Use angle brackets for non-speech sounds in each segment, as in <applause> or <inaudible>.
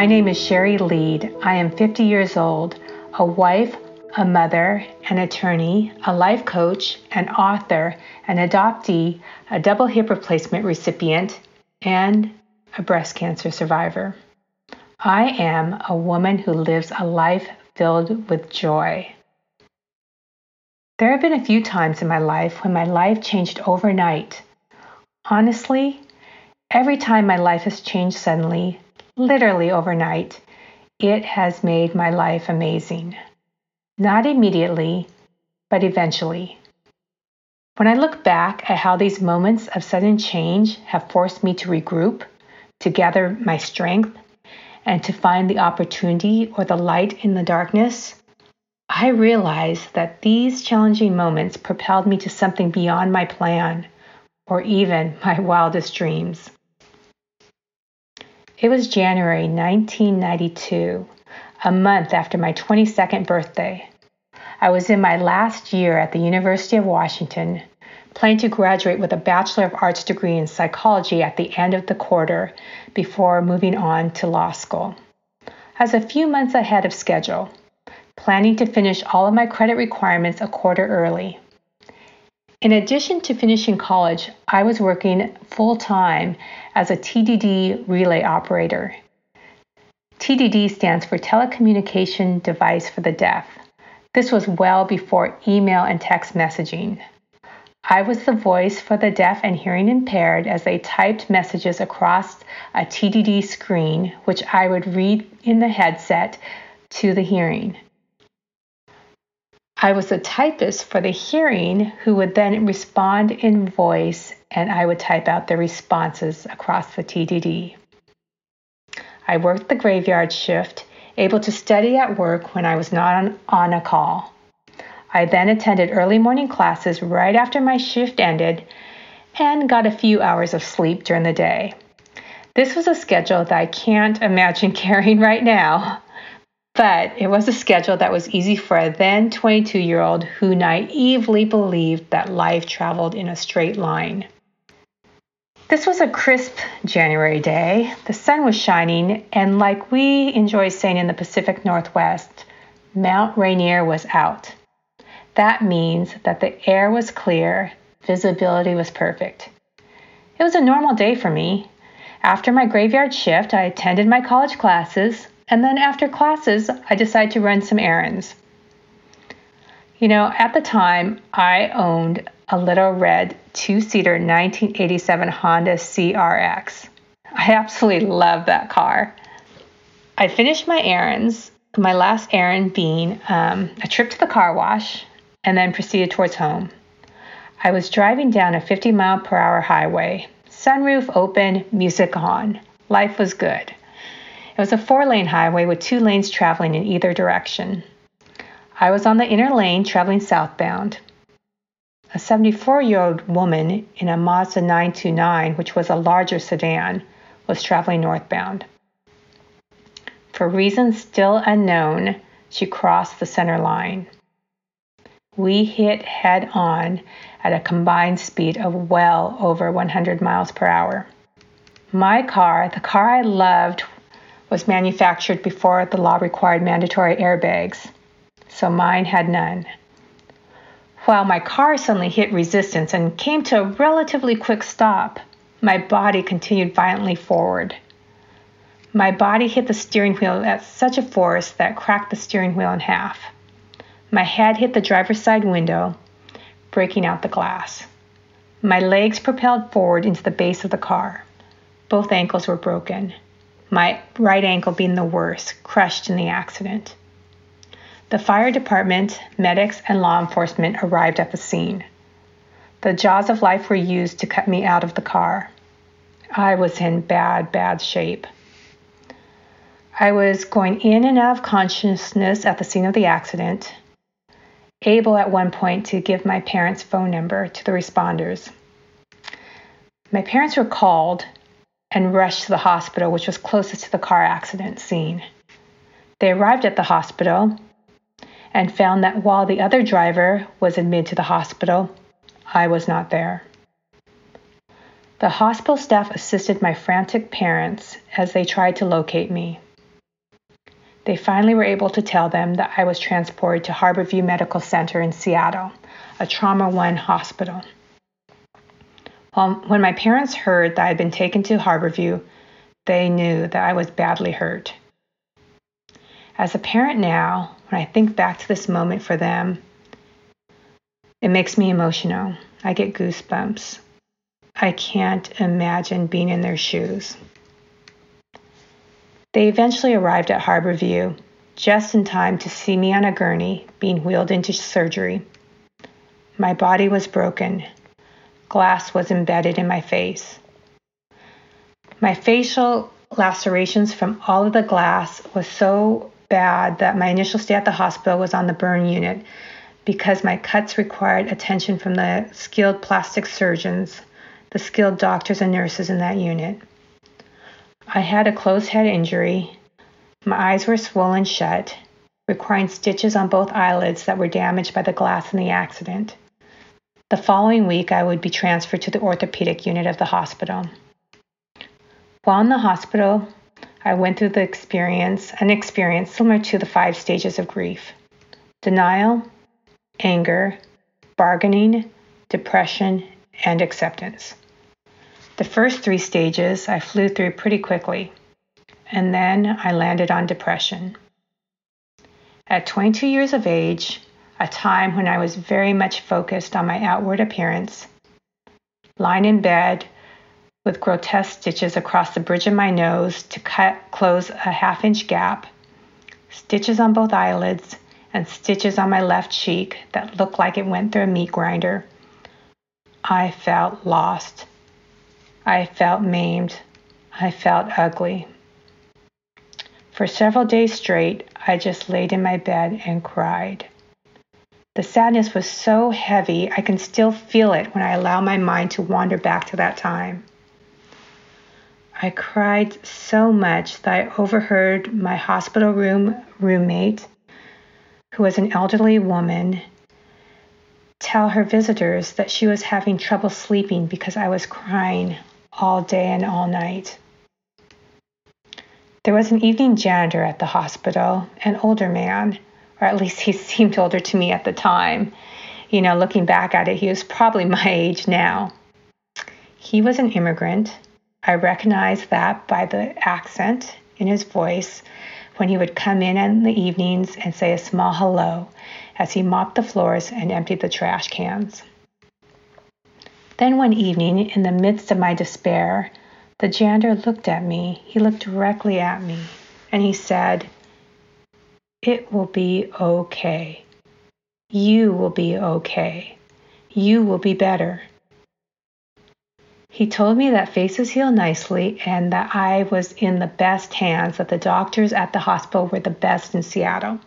My name is Sherry Lead. I am 50 years old, a wife, a mother, an attorney, a life coach, an author, an adoptee, a double hip replacement recipient, and a breast cancer survivor. I am a woman who lives a life filled with joy. There have been a few times in my life when my life changed overnight. Honestly, every time my life has changed suddenly, literally overnight, it has made my life amazing. Not immediately, but eventually. When I look back at how these moments of sudden change have forced me to regroup, to gather my strength, and to find the opportunity or the light in the darkness, I realize that these challenging moments propelled me to something beyond my plan or even <laughs> my wildest dreams. It was January 1992, a month after my 22nd birthday. I was in my last year at the University of Washington, planning to graduate with a Bachelor of Arts degree in psychology at the end of the quarter before moving on to law school. I was a few months ahead of schedule, planning to finish all of my credit requirements a quarter early. In addition to finishing college, I was working full time as a TDD relay operator. TDD stands for Telecommunication Device for the Deaf. This was well before email and text messaging. I was the voice for the deaf and hearing impaired as they typed messages across a TDD screen, which I would read in the headset to the hearing. I was a typist for the hearing who would then respond in voice, and I would type out the responses across the TDD. I worked the graveyard shift, able to study at work when I was not on, on a call. I then attended early morning classes right after my shift ended and got a few hours of sleep during the day. This was a schedule that I can't imagine <laughs> carrying right now, but it was a schedule that was easy for a then 22 year old who naively believed that life traveled in a straight line. This was a crisp January day. The sun was shining, and like we enjoy saying in the Pacific Northwest, Mount Rainier was out. That means that the air was clear, visibility was perfect. It was a normal day for me. After my graveyard shift, I attended my college classes, and then after classes, I decided to run some errands. You know, at the time, I owned a little red two seater 1987 Honda CRX. I absolutely love that car. I finished my errands, my last errand being um, a trip to the car wash, and then proceeded towards home. I was driving down a 50 mile per hour highway, sunroof open, music on. Life was good. It was a four lane highway with two lanes traveling in either direction. I was on the inner lane traveling southbound. A 74 year old woman in a Mazda 929, which was a larger sedan, was traveling northbound. For reasons still unknown, she crossed the center line we hit head on at a combined speed of well over 100 miles per hour. My car, the car I loved, was manufactured before the law required mandatory airbags, so mine had none. While my car suddenly hit resistance and came to a relatively quick stop, my body continued violently forward. My body hit the steering wheel at such a force that cracked the steering wheel in half. My head hit the driver's side window, breaking out the glass. My legs propelled forward into the base of the car. Both ankles were broken, my right ankle being the worst, crushed in the accident. The fire department, medics, and law enforcement arrived at the scene. The jaws of life were used to cut me out of the car. I was in bad, bad shape. I was going in and out of consciousness at the scene of the accident, able at one point to give my parents' phone number to the responders. My parents were called and rushed to the hospital, which was closest to the car accident scene. They arrived at the hospital and found that while the other driver was admitted to the hospital, I was not there. The hospital staff assisted my frantic parents as they tried to locate me. they finally were able to tell them that I was transported to Harborview Medical Center in Seattle, a Trauma One hospital. Well, when my parents heard that I had been taken to Harborview, they knew that I was badly hurt. As a parent now, when I think back to this moment for them, it makes me emotional. I get goosebumps. I can't imagine being in their shoes. They eventually arrived at Harborview just in time to see me on a gurney being wheeled into surgery. My body was broken. Glass was embedded in my face. My facial lacerations from all of the glass was so bad that my initial stay at the hospital was on the burn unit because my cuts required attention from the skilled plastic surgeons, the skilled doctors and nurses in that unit. I had a closed head injury. My eyes were swollen shut, requiring stitches on both eyelids that were damaged by the glass in the accident. The following week, I would be transferred to the orthopedic unit of the hospital. While in the hospital, I went through the experience, an experience similar to the five stages of grief denial, anger, bargaining, depression, and acceptance. The first three stages I flew through pretty quickly, and then I landed on depression. At 22 years of age, a time when I was very much focused on my outward appearance, lying in bed with grotesque stitches across the bridge of my nose to cut close a half inch gap, stitches on both eyelids, and stitches on my left cheek that looked like it went through a meat grinder. I felt lost. I felt maimed. I felt ugly. For several days straight, I just laid in my bed and cried. The sadness was so heavy, I can still feel it when I allow my mind to wander back to that time. I cried so much that I overheard my hospital room roommate, who was an elderly woman, tell her visitors that she was having trouble sleeping because I was crying all day and all night. There was an evening janitor at the hospital, an older man, or at least he seemed older to me at the time. You know, looking back at it, he was probably my age now. He was an immigrant I recognized that by the accent in his voice when he would come in in the evenings and say a small hello as he mopped the floors and emptied the trash cans. Then one evening, in the midst of my despair, the janitor looked at me. He looked directly at me and he said, It will be okay. You will be okay. You will be better. He told me that faces heal nicely and that I was in the best hands, that the doctors at the hospital were the best in Seattle.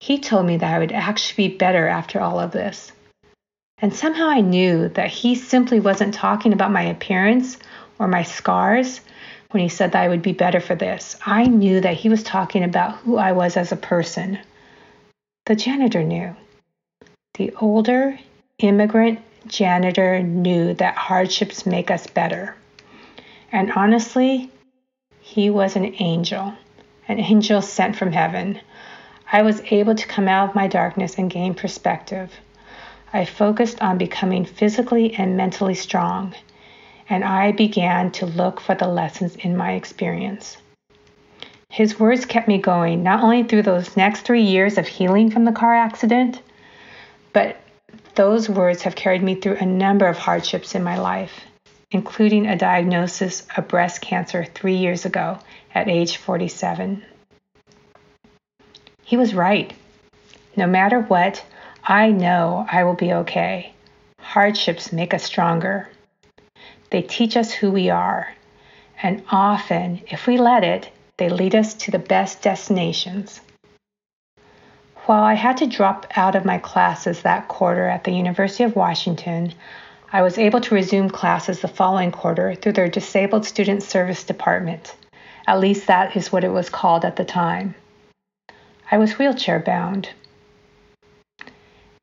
He told me that I would actually be better after all of this. And somehow I knew that he simply wasn't talking about my appearance or my scars when he said that I would be better for this. I knew that he was talking about who I was as a person. The janitor knew. The older immigrant janitor knew that hardships make us better. And honestly, he was an angel, an angel sent from heaven. I was able to come out of my darkness and gain perspective. I focused on becoming physically and mentally strong, and I began to look for the lessons in my experience. His words kept me going not only through those next three years of healing from the car accident, but those words have carried me through a number of hardships in my life, including a diagnosis of breast cancer three years ago at age 47. He was right. No matter what, I know I will be okay. Hardships make us stronger. They teach us who we are, and often, if we let it, they lead us to the best destinations. While I had to drop out of my classes that quarter at the University of Washington, I was able to resume classes the following quarter through their Disabled Student Service Department. At least that is what it was called at the time. I was wheelchair bound.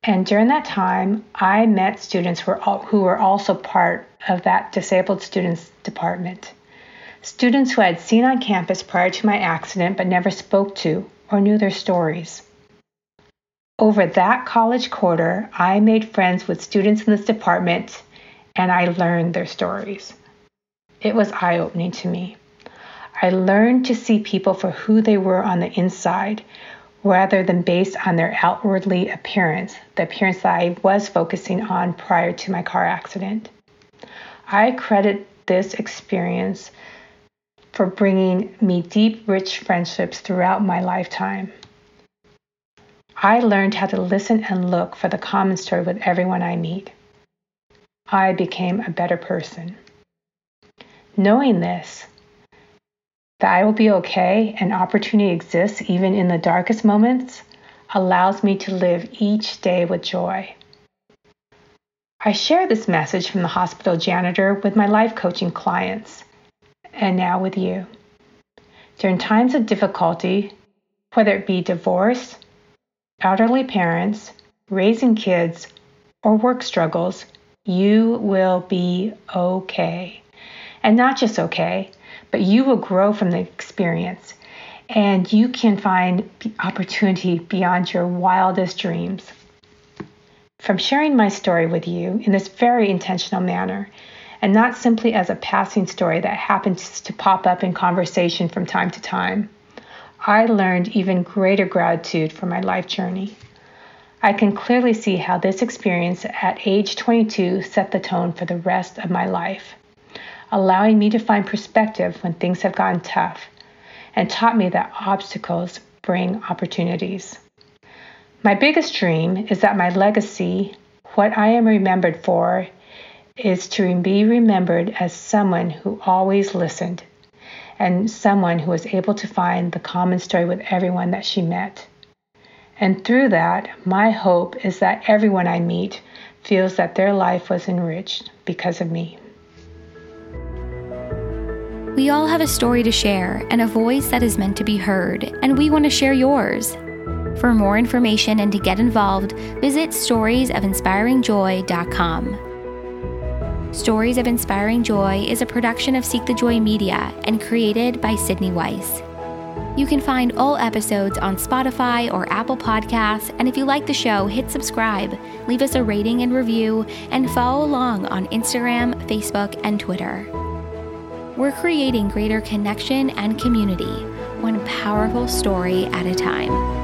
And during that time, I met students who were, also part of that Disabled Students Department. students who I had seen on campus prior to my accident but never spoke to or knew their stories. Over that college quarter, I made friends with students in this department and I learned their stories. It was eye opening to me. I learned to see people for who they were on the inside rather than based on their outwardly appearance, the appearance that I was focusing on prior to my car accident. I credit this experience for bringing me deep, rich friendships throughout my lifetime. I learned how to listen and look for the common story with everyone I meet. I became a better person. Knowing this, that I will be okay and opportunity exists even in the darkest moments, allows me to live each day with joy. I share this message from the hospital janitor with my life coaching clients, and now with you. During times of difficulty, whether it be divorce, elderly parents, raising kids, or work struggles, you will be okay. And not just okay, but you will grow from the experience and you can find opportunity beyond your wildest dreams. From sharing my story with you in this very intentional manner, and not simply as a passing story that happens to pop up in conversation from time to time, I learned even greater gratitude for my life journey. I can clearly see how this experience at age 22 set the tone for the rest of my life, allowing me to find perspective when things have gotten tough, and taught me that obstacles bring opportunities. My biggest dream is that my legacy, what I am remembered for, is to be remembered as someone who always listened and someone who was able to find the common story with everyone that she met. And through that, my hope is that everyone I meet feels that their life was enriched because of me. We all have a story to share and a voice that is meant to be heard, and we want to share yours. For more information and to get involved, visit storiesofinspiringjoy.com. Stories of Inspiring Joy is a production of Seek the Joy Media and created by Sydney Weiss. You can find all episodes on Spotify or Apple Podcasts, and if you like the show, hit subscribe, leave us a rating and review, and follow along on Instagram, Facebook, and Twitter. We're creating greater connection and community, one powerful story at a time.